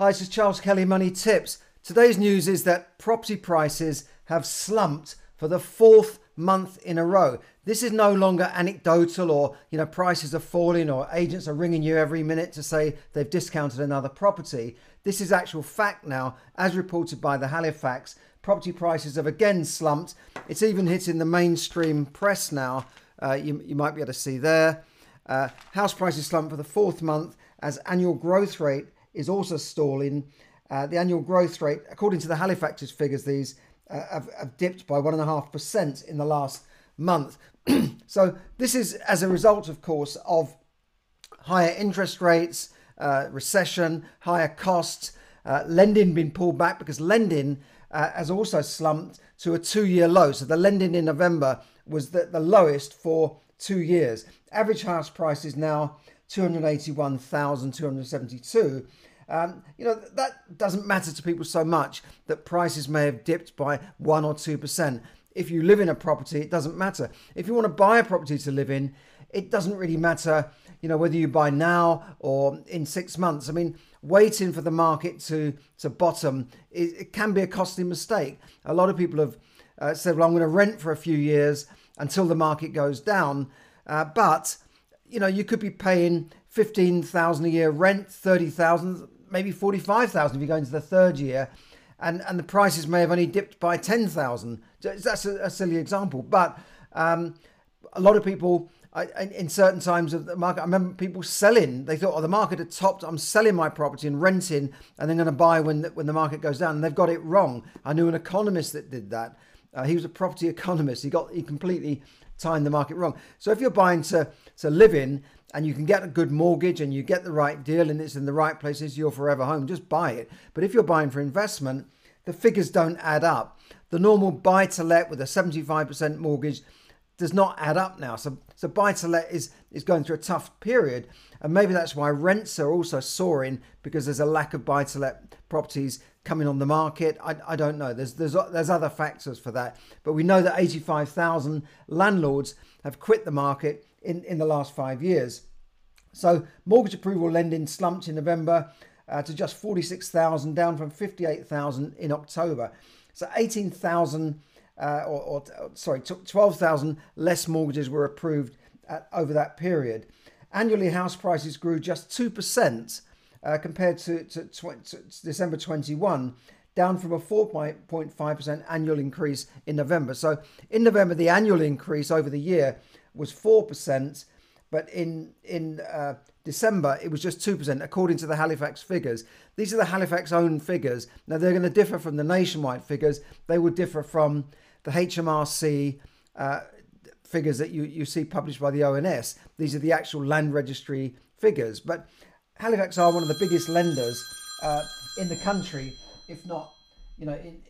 Hi, this is Charles Kelly Money Tips. Today's news is that property prices have slumped for the fourth month in a row. This is no longer anecdotal or, you know, prices are falling or agents are ringing you every minute to say they've discounted another property. This is actual fact now, as reported by the Halifax. Property prices have again slumped. It's even hitting the mainstream press now. Uh, you, you might be able to see there. Uh, house prices slumped for the fourth month as annual growth rate is also stalling. Uh, the annual growth rate, according to the Halifax's figures, these uh, have, have, dipped by 1.5% in the last month. so, this is as a result, of course, of higher interest rates, uh, recession, higher costs, uh, lending being pulled back because lending uh, has also slumped to a two year low. So, the lending in November was the, the lowest for two years. Average house prices now 281,272. Um, you know, that doesn't matter to people so much that prices may have dipped by 1 or 2%. If you live in a property, it doesn't matter. If you want to buy a property to live in, it doesn't really matter, you know, whether you buy now or in six months. I mean, waiting for the market to, to bottom, it, it can be a costly mistake. A lot of people have uh, said, well, I'm going to rent for a few years until the market goes down. Uh, but, you know, you could be paying 15,000 a year rent, 30,000, maybe 45,000 if you go into the third year. And, and the prices may have only dipped by 10,000. That's a, a, silly example. But um, a lot of people, I, in certain times of the market, I remember people selling. They thought, oh, the market had topped. I'm selling my property and renting, and then going to buy when the, when the market goes down. And they've got it wrong. I knew an economist that did that. Uh, he was a property economist. He got he completely timed the market wrong. So if you're buying to to live in and you can get a good mortgage and you get the right deal and it's in the right place, it's your forever home, just buy it. But if you're buying for investment, the figures don't add up. The normal buy to let with a 75% mortgage does not add up now. So, so buy to let is, is going through a tough period. And maybe that's why rents are also soaring because there's a lack of buy to let properties coming on the market. I, I don't know. There's, there's, there's other factors for that. But we know that 85,000 landlords have quit the market in, in the last five years. So mortgage approval lending slumped in November uh, to just 46,000, down from 58,000 in October. So 18,000, uh, or, or, sorry, 12,000 less mortgages were approved at, over that period. Annually, house prices grew just 2% uh, compared to, to, to, December 21 down from a 4.5% annual increase in November. So in November, the annual increase over the year was 4%, but in, in uh, December, it was just 2%, according to the Halifax figures. These are the Halifax own figures. Now, they're going to differ from the nationwide figures. They will differ from the HMRC uh, figures that you, you see published by the ONS. These are the actual land registry figures. But Halifax are one of the biggest lenders uh, in the country, if not, you know, in,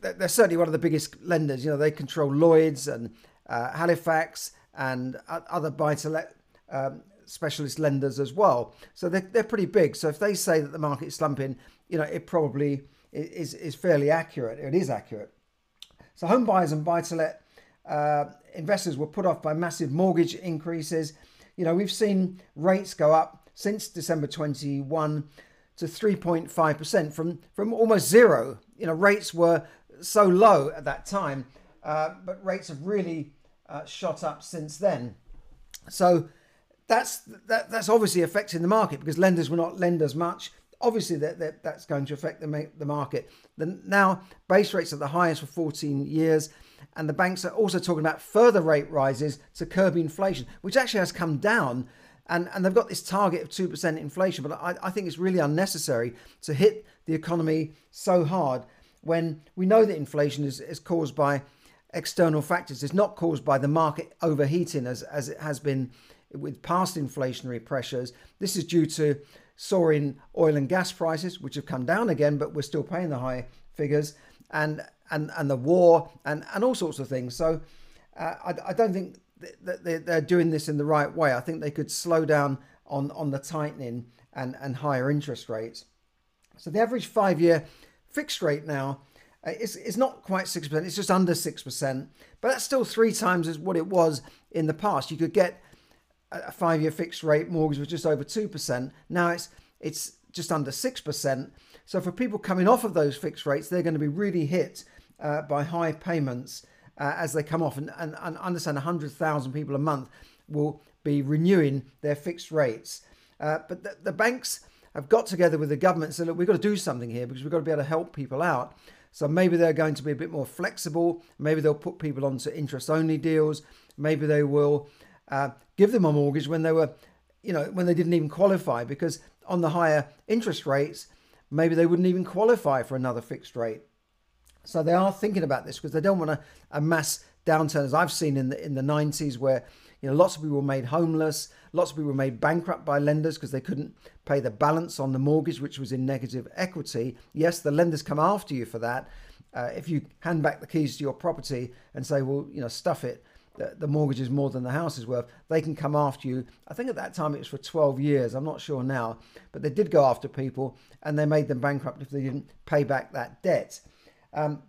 they're certainly one of the biggest lenders. You know, they control Lloyds and uh, Halifax and other buy-to-let um, specialist lenders as well. So they're, they're pretty big. So if they say that the market is slumping, you know, it probably is, is fairly accurate. It is accurate. So home buyers and buy-to-let uh, investors were put off by massive mortgage increases. You know, we've seen rates go up since December 21 to 3.5% from, from almost zero. You know, rates were so low at that time uh, but rates have really uh, shot up since then. So that's that, that's obviously affecting the market because lenders were not lend as much. Obviously, that, that that's going to affect the the market. The, now base rates are the highest for 14 years, and the banks are also talking about further rate rises to curb inflation, which actually has come down. And, and they've got this target of 2% inflation, but I, I think it's really unnecessary to hit the economy so hard when we know that inflation is, is caused by external factors. It's not caused by the market overheating as, as it has been with past inflationary pressures. This is due to soaring oil and gas prices, which have come down again, but we're still paying the high figures, and and and the war and and all sorts of things. So uh, I, I don't think that they're doing this in the right way. I think they could slow down on on the tightening and and higher interest rates. So the average five year fixed rate now uh, it's, it's not quite 6%, it's just under 6%, but that's still three times as what it was in the past. You could get a five year fixed rate mortgage was just over 2%. Now it's it's just under 6%. So for people coming off of those fixed rates, they're going to be really hit uh, by high payments uh, as they come off. And, and, and understand 100,000 people a month will be renewing their fixed rates. Uh, but the, the, banks have got together with the government and said, look, we've got to do something here because we've got to be able to help people out. So maybe they're going to be a bit more flexible. Maybe they'll put people onto interest only deals. Maybe they will uh, give them a mortgage when they were, you know, when they didn't even qualify because on the higher interest rates, maybe they wouldn't even qualify for another fixed rate. So they are thinking about this because they don't want a, a mass downturn as I've seen in the in the 90s where you know lots of people were made homeless, lots of people were made bankrupt by lenders because they couldn't pay the balance on the mortgage which was in negative equity. Yes, the lenders come after you for that. Uh, if you hand back the keys to your property and say, well, you know, stuff it, the, mortgage is more than the house is worth, they can come after you. I think at that time it was for 12 years. I'm not sure now, but they did go after people and they made them bankrupt if they didn't pay back that debt. Um,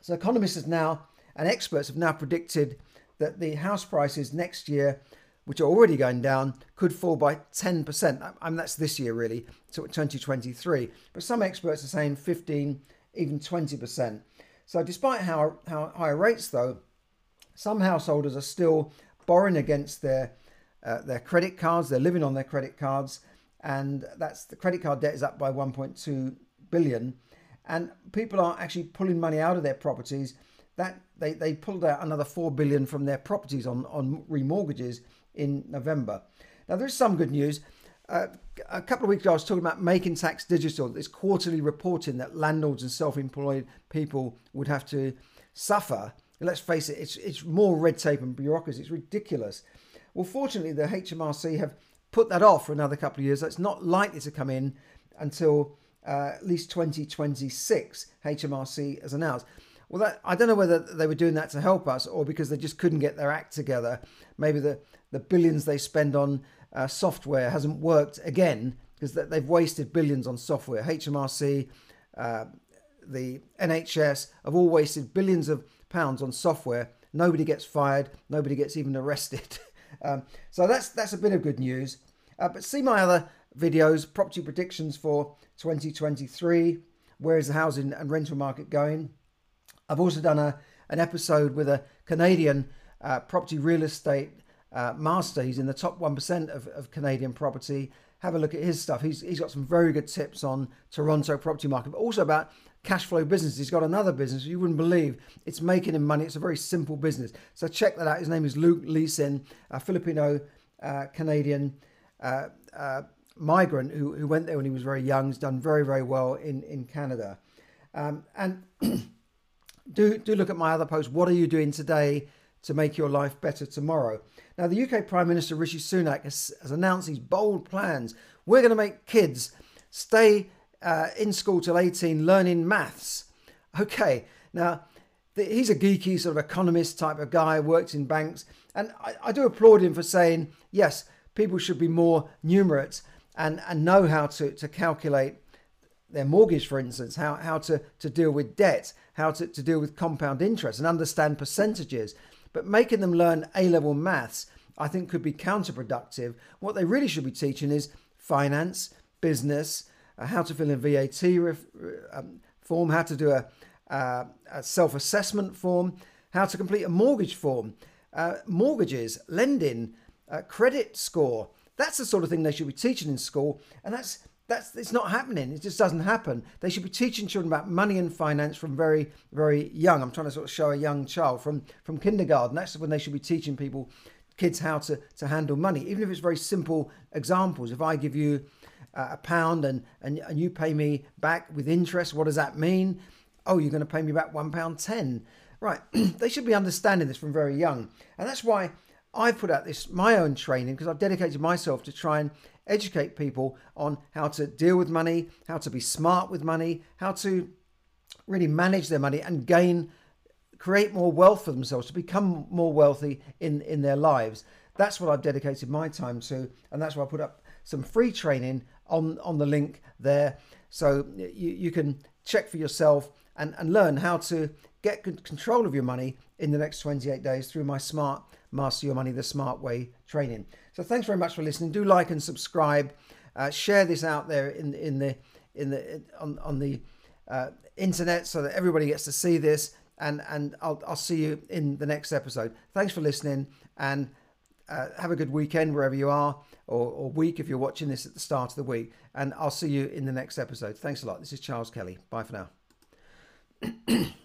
so economists have now and experts have now predicted that the house prices next year, which are already going down, could fall by 10%. I mean, that's this year really, to 2023. But some experts are saying 15, even 20%. So despite how, how high rates though, some householders are still borrowing against their uh, their credit cards. They're living on their credit cards, and that's the credit card debt is up by 1.2 billion. And people are actually pulling money out of their properties. That they, they pulled out another four billion from their properties on on remortgages in November. Now there is some good news. Uh, a couple of weeks ago, I was talking about making tax digital. This quarterly reporting that landlords and self-employed people would have to suffer let's face it, it's, it's more red tape and bureaucracy. It's ridiculous. Well, fortunately, the HMRC have put that off for another couple of years. That's not likely to come in until uh, at least 2026, HMRC has announced. Well, that, I don't know whether they were doing that to help us or because they just couldn't get their act together. Maybe the, the billions they spend on uh, software hasn't worked again because they've wasted billions on software. HMRC, uh, the NHS have all wasted billions of pounds on software. Nobody gets fired. Nobody gets even arrested. um, so that's that's a bit of good news. Uh, but see my other videos, property predictions for 2023. Where is the housing and rental market going? I've also done a an episode with a Canadian uh, property real estate uh, master. He's in the top 1% of, of Canadian property. Have a look at his stuff. He's, he's got some very good tips on Toronto property market, but also about cash flow business. He's got another business you wouldn't believe. It's making him money. It's a very simple business. So check that out. His name is Luke Leeson, a Filipino uh, Canadian uh, uh, migrant who, who went there when he was very young. He's done very, very well in, in Canada. Um, and do, do look at my other post. What are you doing today to make your life better tomorrow? Now, the UK Prime Minister Rishi Sunak has, has announced these bold plans. We're going to make kids stay uh, in school till 18 learning maths. Okay, now he's a geeky sort of economist type of guy, works in banks, and I, I do applaud him for saying, yes, people should be more numerate and, and know how to, to calculate their mortgage, for instance, how, how to, to deal with debt, how to, to deal with compound interest and understand percentages. But making them learn A level maths, I think, could be counterproductive. What they really should be teaching is finance, business, uh, how to fill in VAT ref, um, form, how to do a, uh, a self assessment form, how to complete a mortgage form, uh, mortgages, lending, uh, credit score. That's the sort of thing they should be teaching in school, and that's that's it's not happening. It just doesn't happen. They should be teaching children about money and finance from very very young. I'm trying to sort of show a young child from from kindergarten. That's when they should be teaching people kids how to to handle money, even if it's very simple examples. If I give you uh, a pound and, and, and you pay me back with interest. What does that mean? Oh, you're going to pay me back one pound ten. Right. they should be understanding this from very young. And that's why I put out this my own training because I've dedicated myself to try and educate people on how to deal with money, how to be smart with money, how to really manage their money and gain create more wealth for themselves to become more wealthy in in their lives. That's what I've dedicated my time to and that's why I put up some free training on, on the link there. So you, you can check for yourself and, and learn how to get control of your money in the next 28 days through my Smart Master Your Money the Smart Way training. So thanks very much for listening. Do like and subscribe. Uh, share this out there in in the in the on on the uh, internet so that everybody gets to see this. And and I'll I'll see you in the next episode. Thanks for listening and uh, have a good weekend wherever you are, or, or week if you're watching this at the start of the week. And I'll see you in the next episode. Thanks a lot. This is Charles Kelly. Bye for now.